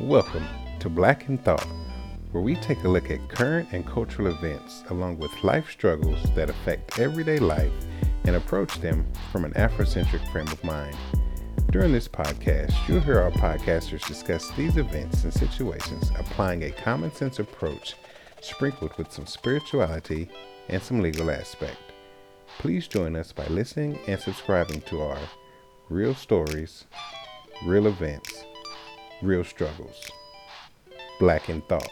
Welcome to Black in Thought, where we take a look at current and cultural events along with life struggles that affect everyday life and approach them from an Afrocentric frame of mind. During this podcast, you'll hear our podcasters discuss these events and situations applying a common sense approach sprinkled with some spirituality and some legal aspect. Please join us by listening and subscribing to our Real Stories, Real Events, Real Struggles. Black in Thought.